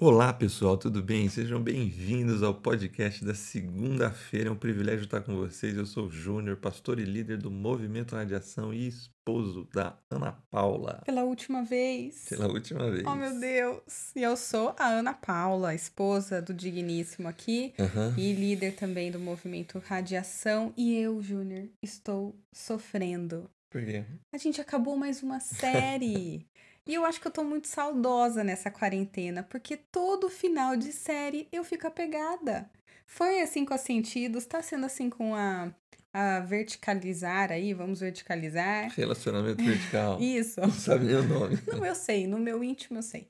Olá, pessoal, tudo bem? Sejam bem-vindos ao podcast da segunda-feira. É um privilégio estar com vocês. Eu sou o Júnior, pastor e líder do Movimento Radiação e esposo da Ana Paula. Pela última vez. Pela última vez. Oh, meu Deus! E eu sou a Ana Paula, esposa do Digníssimo aqui Aham. e líder também do Movimento Radiação. E eu, Júnior, estou sofrendo. Por quê? A gente acabou mais uma série. E eu acho que eu tô muito saudosa nessa quarentena, porque todo final de série eu fico apegada. Foi assim com a Sentidos, tá sendo assim com a, a Verticalizar aí, vamos verticalizar. Relacionamento vertical. Isso. Não nem o nome. No meu sei, no meu íntimo eu sei.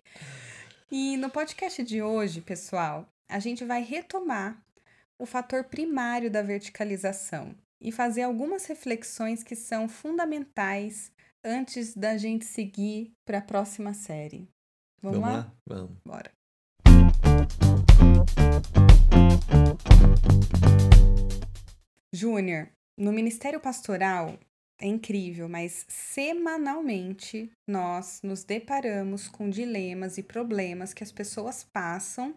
E no podcast de hoje, pessoal, a gente vai retomar o fator primário da verticalização e fazer algumas reflexões que são fundamentais antes da gente seguir para a próxima série. Vamos, lá? Vamos. Bora. Júnior, no Ministério Pastoral é incrível, mas semanalmente nós nos deparamos com dilemas e problemas que as pessoas passam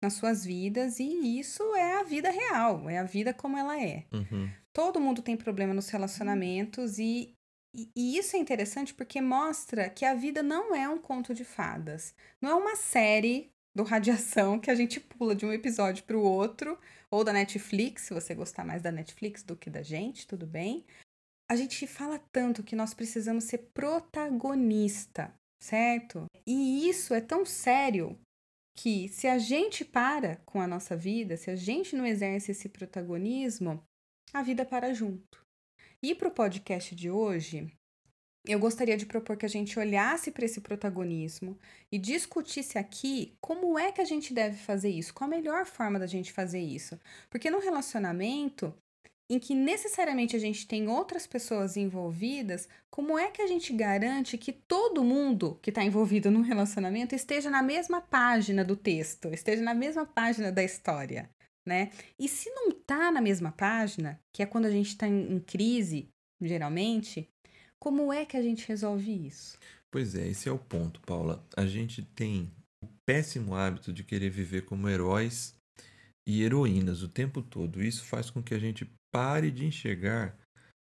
nas suas vidas e isso é a vida real, é a vida como ela é. Uhum. Todo mundo tem problema nos relacionamentos e, e, e isso é interessante porque mostra que a vida não é um conto de fadas. Não é uma série do Radiação que a gente pula de um episódio para o outro, ou da Netflix, se você gostar mais da Netflix do que da gente, tudo bem. A gente fala tanto que nós precisamos ser protagonista, certo? E isso é tão sério que se a gente para com a nossa vida, se a gente não exerce esse protagonismo, a vida para junto. E para o podcast de hoje, eu gostaria de propor que a gente olhasse para esse protagonismo e discutisse aqui como é que a gente deve fazer isso, qual a melhor forma da gente fazer isso. Porque no relacionamento, em que necessariamente a gente tem outras pessoas envolvidas, como é que a gente garante que todo mundo que está envolvido num relacionamento esteja na mesma página do texto, esteja na mesma página da história? Né? E se não tá na mesma página, que é quando a gente está em, em crise, geralmente, como é que a gente resolve isso? Pois é, esse é o ponto, Paula. A gente tem o péssimo hábito de querer viver como heróis e heroínas o tempo todo. Isso faz com que a gente pare de enxergar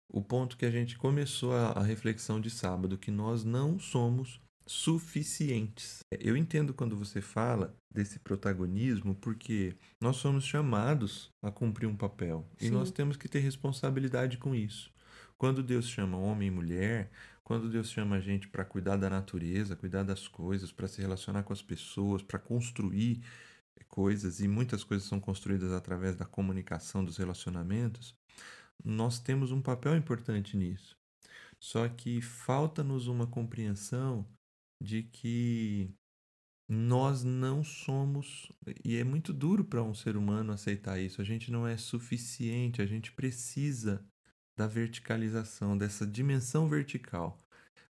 o ponto que a gente começou a, reflexão de sábado, que nós não somos suficientes. Eu entendo quando você fala desse protagonismo, porque nós somos chamados a cumprir um papel e Sim. nós temos que ter responsabilidade com isso. Quando Deus chama homem e mulher, quando Deus chama a gente para cuidar da natureza, cuidar das coisas, para se relacionar com as pessoas, para construir coisas, e muitas coisas são construídas através da comunicação dos relacionamentos, nós temos um papel importante nisso. Só que falta-nos uma compreensão de que nós não somos, e é muito duro para um ser humano aceitar isso, a gente não é suficiente, a gente precisa da verticalização, dessa dimensão vertical.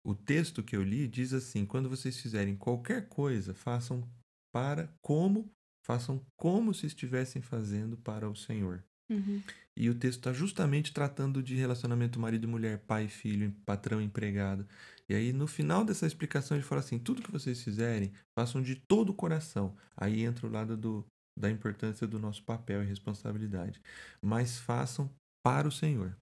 O texto que eu li diz assim: quando vocês fizerem qualquer coisa, façam para como, façam como se estivessem fazendo para o Senhor. Uhum. E o texto está justamente tratando de relacionamento marido e mulher, pai e aí, no final dessa explicação, ele fala assim: tudo que vocês fizerem, façam de todo o coração. Aí entra o lado do, da importância do nosso papel e responsabilidade. Mas façam para o Senhor.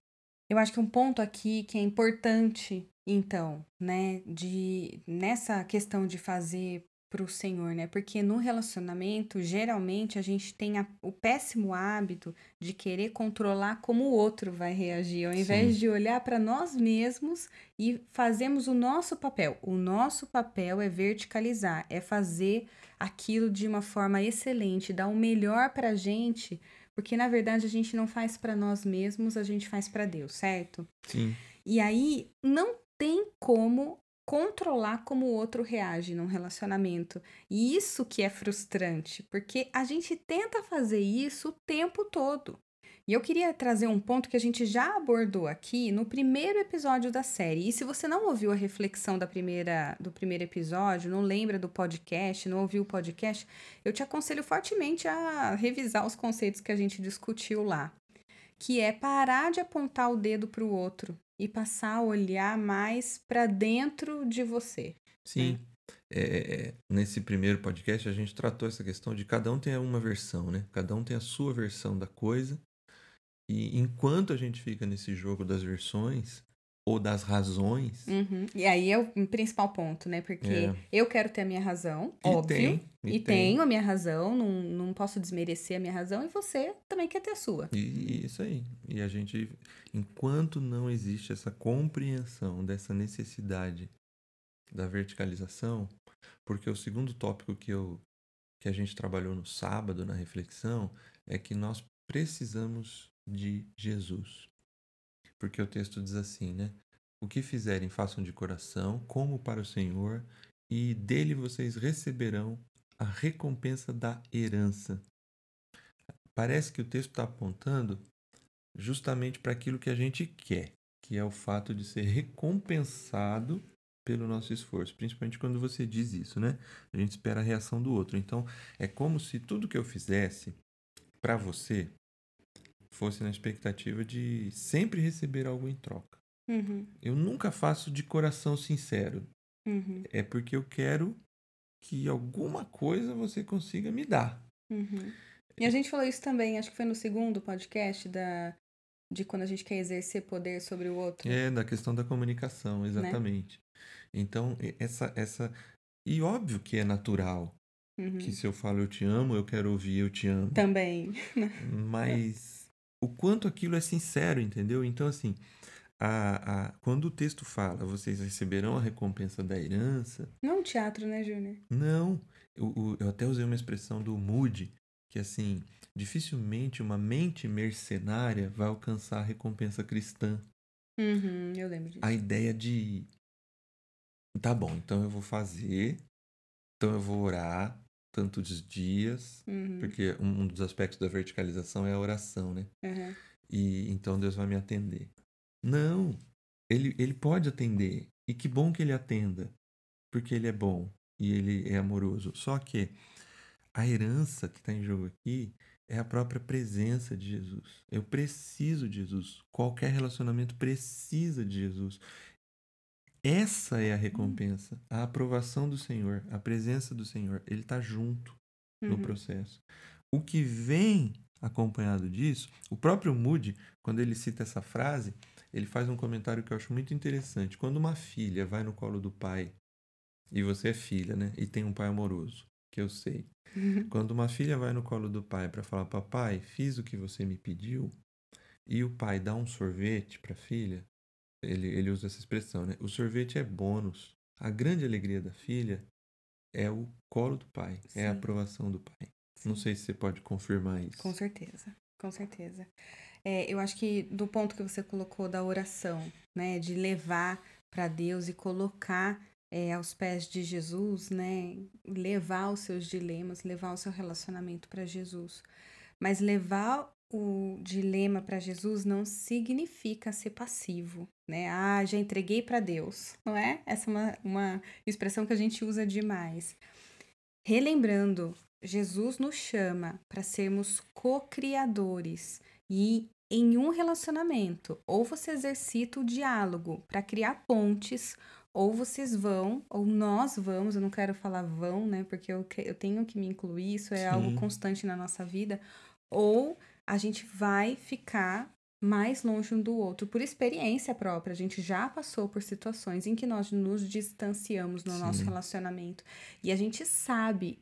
Eu acho que um ponto aqui que é importante, então, né, de nessa questão de fazer para o Senhor, né? Porque no relacionamento, geralmente a gente tem a- o péssimo hábito de querer controlar como o outro vai reagir, ao invés Sim. de olhar para nós mesmos e fazemos o nosso papel. O nosso papel é verticalizar, é fazer aquilo de uma forma excelente, dar o melhor para a gente, porque na verdade a gente não faz para nós mesmos, a gente faz para Deus, certo? Sim. E aí não tem como controlar como o outro reage num relacionamento. E isso que é frustrante, porque a gente tenta fazer isso o tempo todo. E eu queria trazer um ponto que a gente já abordou aqui no primeiro episódio da série. E se você não ouviu a reflexão da primeira, do primeiro episódio, não lembra do podcast, não ouviu o podcast, eu te aconselho fortemente a revisar os conceitos que a gente discutiu lá. Que é parar de apontar o dedo para o outro e passar a olhar mais para dentro de você. Sim. é, nesse primeiro podcast a gente tratou essa questão de cada um tem uma versão, né? Cada um tem a sua versão da coisa. E enquanto a gente fica nesse jogo das versões ou das razões. Uhum. E aí é o principal ponto, né? Porque É. eu quero ter a minha razão, E óbvio. tem, E, e tem. tenho a minha razão, não, não posso desmerecer a minha razão, e você também quer ter a sua. E, e isso aí. E a gente, enquanto não existe essa compreensão dessa necessidade da verticalização, porque o segundo tópico que eu que a gente trabalhou no sábado na reflexão é que nós precisamos de Jesus. Porque o texto diz assim, né? O que fizerem, façam de coração, como para o Senhor, e dele vocês receberão a recompensa da herança. Parece que o texto está apontando justamente para aquilo que a gente quer, que é o fato de ser recompensado pelo nosso esforço, principalmente quando você diz isso, né? A gente espera a reação do outro. Então, é como se tudo que eu fizesse para você fosse na expectativa de sempre receber algo em troca. Uhum, Eu nunca faço de coração sincero, uhum, é porque eu quero que alguma coisa você consiga me dar. uhum. E a gente falou isso também, acho que foi no segundo podcast da, de quando a gente quer exercer poder sobre o outro. É, da questão da comunicação, exatamente. Então, e- essa, essa. E óbvio que é natural Uhum. que se eu falo eu te amo, eu quero ouvir eu te amo. Também. Mas o quanto aquilo é sincero, entendeu? Então, assim, a, a, quando o texto fala, vocês receberão a recompensa da herança, Não teatro, né, Júnior? não. Eu, eu até usei uma expressão do Moody, que assim, dificilmente uma mente mercenária vai alcançar a recompensa cristã. Uhum, eu lembro disso. a ideia de tá bom, então eu vou fazer, então eu vou orar tantos dias, Uhum, porque um dos aspectos da verticalização é a oração, né? uhum. E então Deus vai me atender. Não, ele, ele pode atender, e que bom que ele atenda, porque ele é bom e ele é amoroso. Só que a herança que está em jogo aqui é a própria presença de Jesus. Eu preciso de Jesus. Qualquer relacionamento precisa de Jesus. Essa é a recompensa, a aprovação do Senhor, a presença do Senhor. Ele está junto no Uhum. processo. O que vem acompanhado disso, o próprio Moody, quando ele cita essa frase, ele faz um comentário que eu acho muito interessante. Quando uma filha vai no colo do pai, e você é filha, né? E tem um pai amoroso, que eu sei. Quando uma filha vai no colo do pai para falar, papai, fiz o que você me pediu, e o pai dá um sorvete para a filha, ele, ele usa essa expressão, né? O sorvete é bônus. A grande alegria da filha é o colo do pai, é a Sim. aprovação do pai. Não Sim. sei se você pode confirmar isso. Com certeza, com certeza. É, eu acho que do ponto que você colocou da oração, né, de levar para Deus e colocar é, aos pés de Jesus, né, levar os seus dilemas, levar o seu relacionamento para Jesus. Mas levar o dilema para Jesus não significa ser passivo, né? Ah, já entreguei para Deus, não é? Essa é uma, uma expressão que a gente usa demais. Relembrando, Jesus nos chama para sermos co-criadores e em um relacionamento, ou você exercita o diálogo para criar pontes, ou vocês vão, ou nós vamos, eu não quero falar vão, né? Porque eu, eu tenho que me incluir, isso é algo Sim. constante na nossa vida, ou a gente vai ficar mais longe um do outro por experiência própria. A gente já passou por situações em que nós nos distanciamos no nosso Sim. relacionamento. E a gente sabe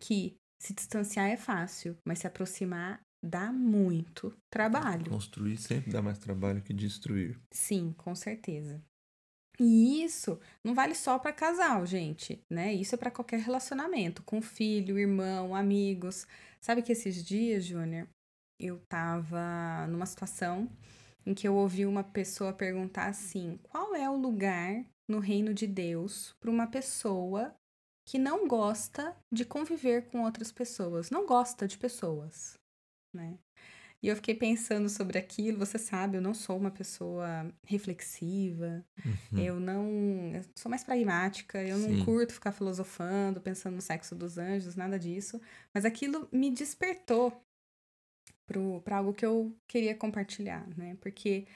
que se distanciar é fácil, mas se aproximar dá muito trabalho. Construir sempre dá mais trabalho que destruir. Sim, com certeza. E isso não vale só para casal, gente, né? Isso é para qualquer relacionamento, com filho, irmão, amigos. Sabe que esses dias, Júnior, eu tava numa situação em que eu ouvi uma pessoa perguntar assim: qual é o lugar no reino de Deus para uma pessoa que não gosta de conviver com outras pessoas, não gosta de pessoas, né? E eu fiquei pensando sobre aquilo, você sabe, eu não sou uma pessoa reflexiva, Uhum. eu não. Eu sou mais pragmática, eu não Sim. curto ficar filosofando, pensando no sexo dos anjos, nada disso. Mas aquilo me despertou para algo que eu queria compartilhar, né? Porque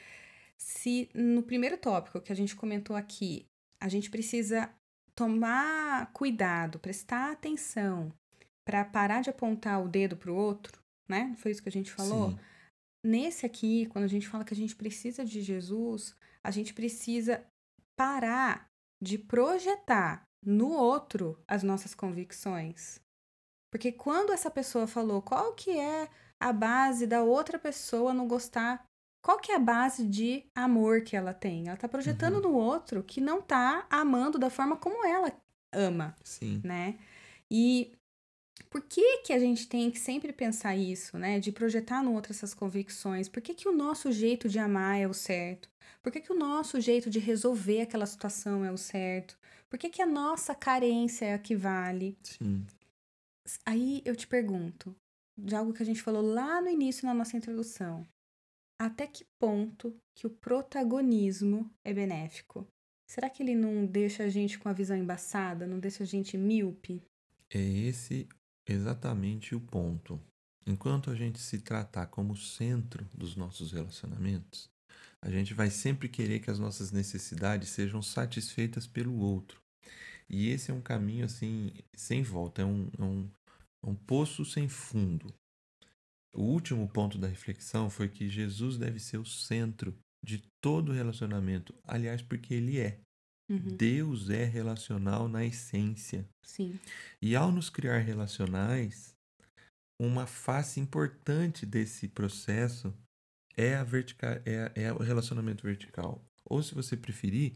se no primeiro tópico que a gente comentou aqui, a gente precisa tomar cuidado, prestar atenção para parar de apontar o dedo pro outro, né? Foi isso que a gente falou? Sim. Nesse aqui, quando a gente fala que a gente precisa de Jesus, a gente precisa parar de projetar no outro as nossas convicções. Porque quando essa pessoa falou qual que é a base da outra pessoa não gostar, qual que é a base de amor que ela tem? Ela tá projetando Uhum. no outro que não tá amando da forma como ela ama, Sim. né? E por que que a gente tem que sempre pensar isso, né? De projetar no outro essas convicções? Por que que o nosso jeito de amar é o certo? Por que que o nosso jeito de resolver aquela situação é o certo? Por que que a nossa carência é a que vale? Sim. Aí eu te pergunto, de algo que a gente falou lá no início na nossa introdução. Até que ponto que o protagonismo é benéfico? Será que ele não deixa a gente com a visão embaçada, não deixa a gente míope? É esse exatamente o ponto. Enquanto a gente se tratar como centro dos nossos relacionamentos, a gente vai sempre querer que as nossas necessidades sejam satisfeitas pelo outro. E esse é um caminho assim, sem volta, é um, é um, é um poço sem fundo. O último ponto da reflexão foi que Jesus deve ser o centro de todo relacionamento. Aliás, porque ele é. Uhum, Deus é relacional na essência. Sim. E ao nos criar relacionais, uma face importante desse processo é, a vertica é, é o relacionamento vertical. Ou, se você preferir,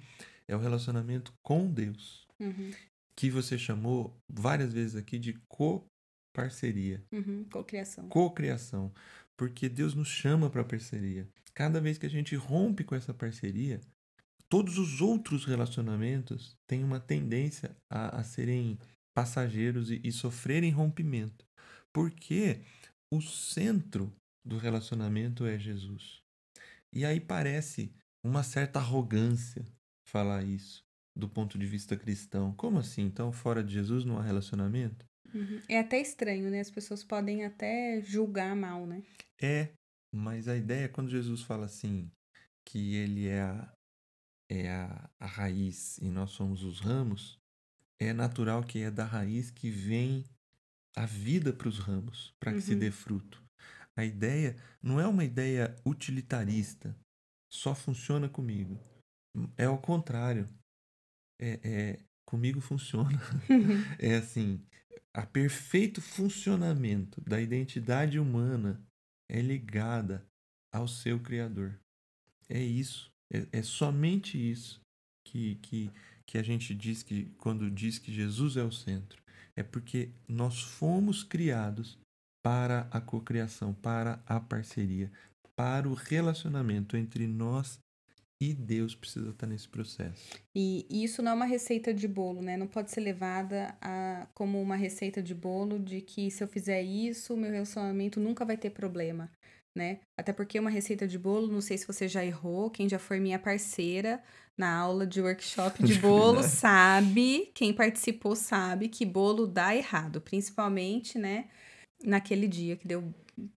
é o relacionamento com Deus, Uhum, que você chamou várias vezes aqui de co-parceria, uhum, cocriação. co-criação, porque Deus nos chama para parceria. Cada vez que a gente rompe com essa parceria, todos os outros relacionamentos têm uma tendência a, a serem passageiros e, e sofrerem rompimento. Porque o centro do relacionamento é Jesus. E aí parece uma certa arrogância falar isso do ponto de vista cristão. Como assim? Então, fora de Jesus não há relacionamento? Uhum. É até estranho, né? As pessoas podem até julgar mal, né? É, mas a ideia, quando Jesus fala assim, que ele é a, é a, a raiz e nós somos os ramos, é natural que é da raiz que vem a vida para os ramos, para que se Uhum. dê fruto. A ideia não é uma ideia utilitarista, só funciona comigo. É o contrário. É, é comigo funciona. É assim, a perfeito funcionamento da identidade humana é ligada ao seu Criador. É isso. É, é somente isso que, que, que a gente diz que quando diz que Jesus é o centro. É porque nós fomos criados para a cocriação, para a parceria, para o relacionamento entre nós e Deus precisa estar nesse processo. E isso não é uma receita de bolo, né? Não pode ser levada a, como uma receita de bolo de que se eu fizer isso, meu relacionamento nunca vai ter problema, né? Até porque uma receita de bolo, não sei se você já errou, quem já foi minha parceira na aula de workshop de bolo sabe, quem participou sabe que bolo dá errado, principalmente, né? Naquele dia que deu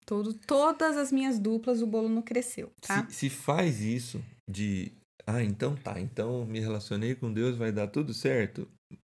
todo, todas as minhas duplas, o bolo não cresceu, tá? Se, se faz isso de, ah, então tá, então me relacionei com Deus, vai dar tudo certo.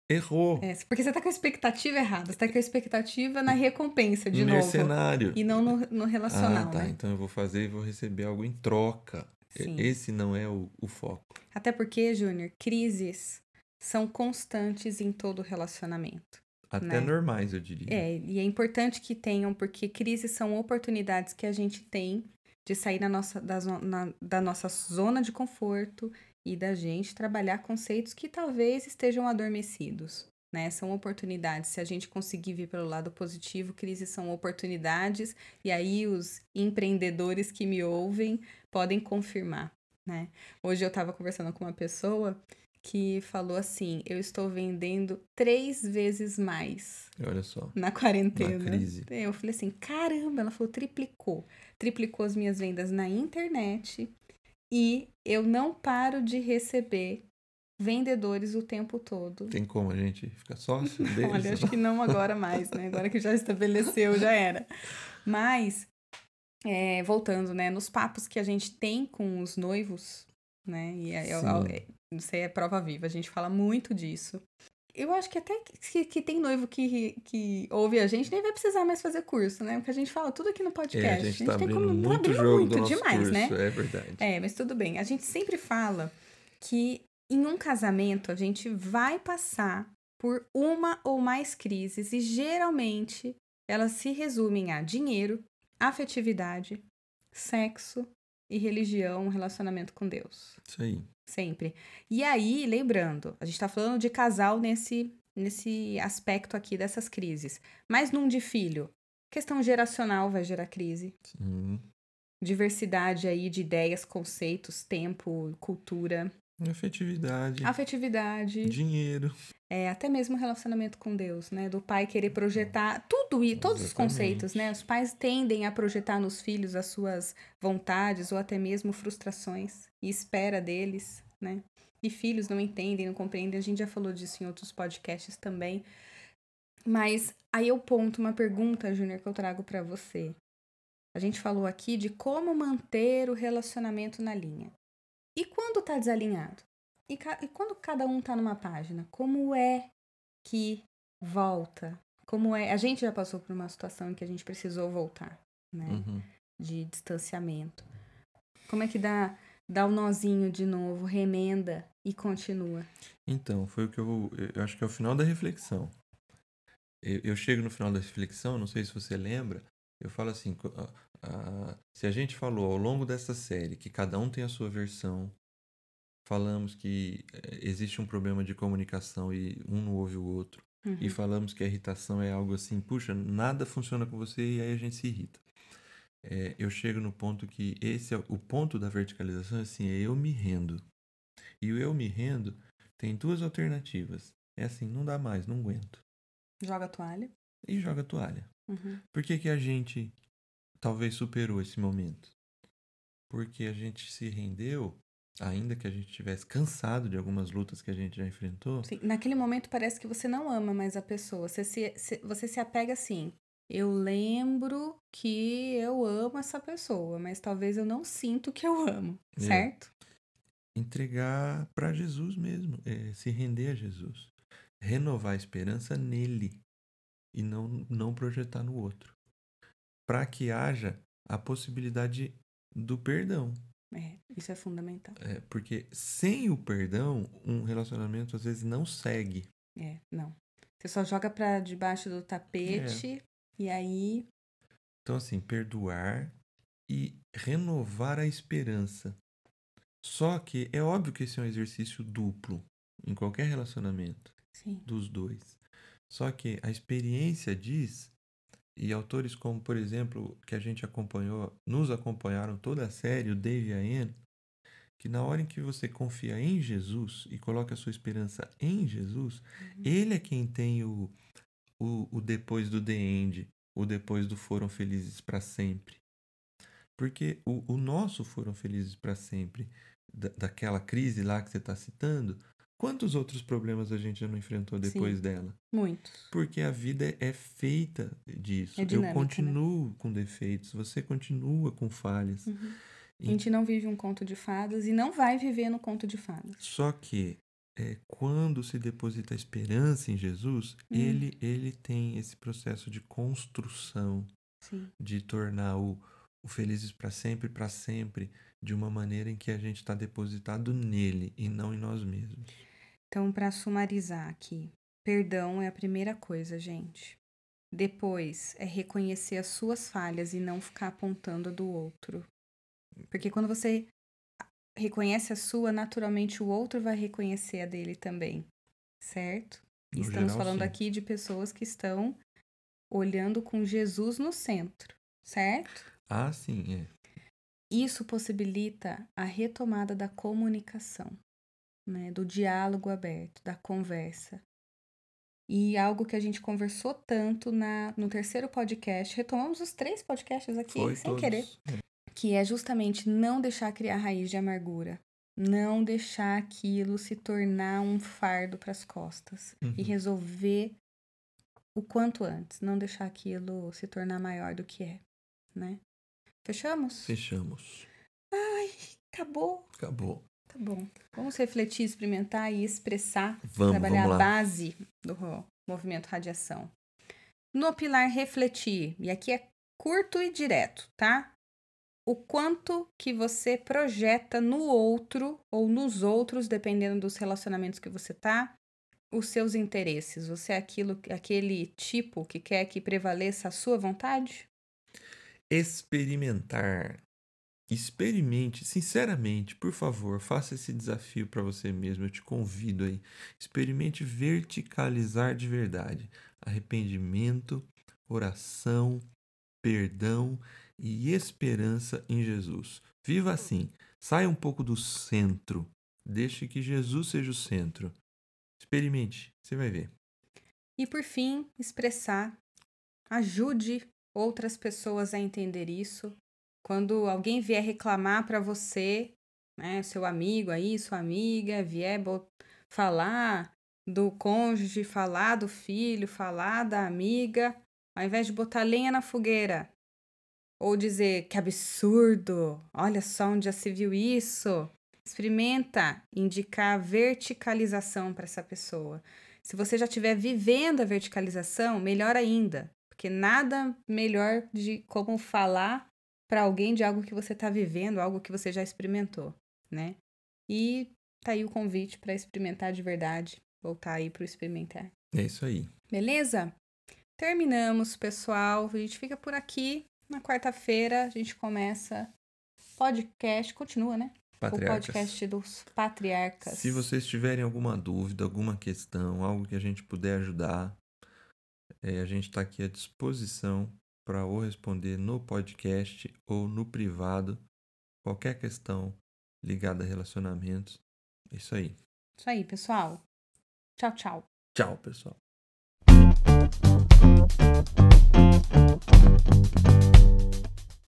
Errou. É, porque você tá com a expectativa errada. Você tá com a expectativa na recompensa, de novo. Mercenário. E não no, no relacional, ah, tá, né? então eu vou fazer e vou receber algo em troca. Sim. Esse não é o, o foco. Até porque, Júnior, crises são constantes em todo relacionamento. Até Né? normais, eu diria. É, e é importante que tenham, porque crises são oportunidades que a gente tem de sair da nossa, da, na- da nossa zona de conforto e da gente trabalhar conceitos que talvez estejam adormecidos. Né? São oportunidades. Se a gente conseguir vir pelo lado positivo, crises são oportunidades, e aí os empreendedores que me ouvem podem confirmar. Né? Hoje eu estava conversando com uma pessoa que falou assim: eu estou vendendo três vezes mais Olha só. na quarentena. Na crise. Eu falei assim, caramba, ela falou, triplicou. Triplicou as minhas vendas na internet e eu não paro de receber vendedores o tempo todo. Tem como a gente ficar sócio deles? Olha, acho que não agora mais, né? Agora que já estabeleceu, já era. Mas, é, voltando, né? Nos papos que a gente tem com os noivos, né? E é, Sim. é- isso aí é prova viva, a gente fala muito disso. Eu acho que até que, que tem noivo que, que ouve a gente nem vai precisar mais fazer curso, né? Porque a gente fala tudo aqui no podcast. É, a gente tá tem abrindo como- tá muito abrindo jogo muito demais, curso, né? é verdade. É, mas tudo bem. A gente sempre fala que em um casamento a gente vai passar por uma ou mais crises e geralmente elas se resumem a dinheiro, afetividade, sexo e religião, relacionamento com Deus. Isso aí. Sempre. E aí, lembrando, a gente tá falando de casal nesse, nesse aspecto aqui dessas crises. Mas num de filho, questão geracional vai gerar crise. Sim. Diversidade aí de ideias, conceitos, tempo, cultura, Afetividade, afetividade, dinheiro. é, até mesmo relacionamento com Deus, né? Do pai querer projetar tudo e todos os conceitos, né? Os pais tendem a projetar nos filhos as suas vontades ou até mesmo frustrações e espera deles, né? E filhos não entendem, não compreendem. A gente já falou disso em outros podcasts também. Mas aí eu ponto uma pergunta, Júnior, que eu trago pra você. A gente falou aqui de como manter o relacionamento na linha. E quando tá desalinhado? E, ca- e quando cada um tá numa página? Como é que volta? Como é? A gente já passou por uma situação em que a gente precisou voltar, né? Uhum. De distanciamento. Como é que dá, dá o nozinho de novo, remenda e continua? Então, foi o que eu, eu acho que é o final da reflexão. Eu, eu chego no final da reflexão, não sei se você lembra, eu falo assim, co- a- a- se a gente falou ao longo dessa série que cada um tem a sua versão, falamos que eh, existe um problema de comunicação e um não ouve o outro, Uhum. e falamos que a irritação é algo assim, puxa, nada funciona com você e aí a gente se irrita. É, eu chego no ponto que esse é o ponto da verticalização, assim, é eu me rendo. E o eu me rendo tem duas alternativas. É assim, não dá mais, não aguento. Joga a toalha. E joga a toalha. Uhum. Por que, que a gente talvez superou esse momento? Porque a gente se rendeu, ainda que a gente tivesse cansado de algumas lutas que a gente já enfrentou. Sim, naquele momento parece que você não ama mais a pessoa. Você se, se- você se apega assim. Eu lembro que eu amo essa pessoa, mas talvez eu não sinto que eu amo, É. certo? entregar para Jesus mesmo, é, se render a Jesus, renovar a esperança nele e não não projetar no outro, para que haja a possibilidade do perdão, É, isso é fundamental. É, porque sem o perdão um relacionamento às vezes não segue. É, não. Você só joga pra debaixo do tapete e aí. Então assim perdoar e renovar a esperança. Só que é óbvio que esse é um exercício duplo em qualquer relacionamento. Sim. dos dois. Só que a experiência diz, e autores como, por exemplo, que a gente acompanhou, nos acompanharam toda a série, o Dave a Anne, que na hora em que você confia em Jesus e coloca a sua esperança em Jesus, ele é quem tem o, o, o depois do the end, o depois do foram felizes para sempre. Porque o, o nosso foram felizes para sempre, da, daquela crise lá que você está citando, quantos outros problemas a gente já não enfrentou depois Sim. dela? Muitos. Porque a vida é feita disso. É dinâmica, Eu continuo com defeitos, você continua com falhas. Uhum. A E- gente não vive um conto de fadas e não vai viver no conto de fadas. Só que é, quando se deposita a esperança em Jesus, Hum. ele, ele tem esse processo de construção, Sim. de tornar o, o felizes para sempre, para sempre, de uma maneira em que a gente está depositado nele e não em nós mesmos. Então, para sumarizar aqui, perdão é a primeira coisa, gente. Depois é reconhecer as suas falhas e não ficar apontando a do outro. Porque quando você reconhece a sua, naturalmente o outro vai reconhecer a dele também. Certo? No estamos geral, falando sim. aqui de pessoas que estão olhando com Jesus no centro, certo? Ah, sim, é. Isso possibilita a retomada da comunicação, né, do diálogo aberto, da conversa. E algo que a gente conversou tanto na, no terceiro podcast, retomamos os três podcasts aqui, Foi sem todos. querer, que é justamente não deixar criar raiz de amargura, não deixar aquilo se tornar um fardo para as costas e Uhum. resolver o quanto antes, não deixar aquilo se tornar maior do que é, né? Fechamos? Fechamos. Ai, acabou. Acabou. Tá bom. Vamos refletir, experimentar e expressar, Vamos, trabalhar vamos a base do movimento radiação. No pilar refletir, e aqui é curto e direto, tá? O quanto que você projeta no outro ou nos outros, dependendo dos relacionamentos que você tá, os seus interesses. Você é aquilo, aquele tipo que quer que prevaleça a sua vontade? Experimentar. Experimente, sinceramente, por favor, faça esse desafio para você mesmo. Eu te convido aí. Experimente verticalizar de verdade. Arrependimento, oração, perdão e esperança em Jesus. Viva assim. Saia um pouco do centro. Deixe que Jesus seja o centro. Experimente, você vai ver. E por fim, expressar. Ajude outras pessoas a entender isso. Quando alguém vier reclamar para você, né, seu amigo aí, sua amiga, vier falar do cônjuge, falar do filho, falar da amiga, ao invés de botar lenha na fogueira, ou dizer que absurdo, olha só onde já se viu isso, experimenta indicar verticalização para essa pessoa. Se você já estiver vivendo a verticalização, melhor ainda, porque nada melhor de como falar para alguém de algo que você está vivendo, algo que você já experimentou, né? E tá aí o convite para experimentar de verdade, voltar aí para o experimentar. É isso aí. Beleza? Terminamos, pessoal. A gente fica por aqui. Na quarta-feira a gente começa podcast, continua, né? O Patriarcas. podcast dos patriarcas. Se vocês tiverem alguma dúvida, alguma questão, algo que a gente puder ajudar, eh, a gente está aqui à disposição para ou responder no podcast ou no privado qualquer questão ligada a relacionamentos. É isso aí. Isso aí, pessoal. Tchau, tchau. Tchau, pessoal.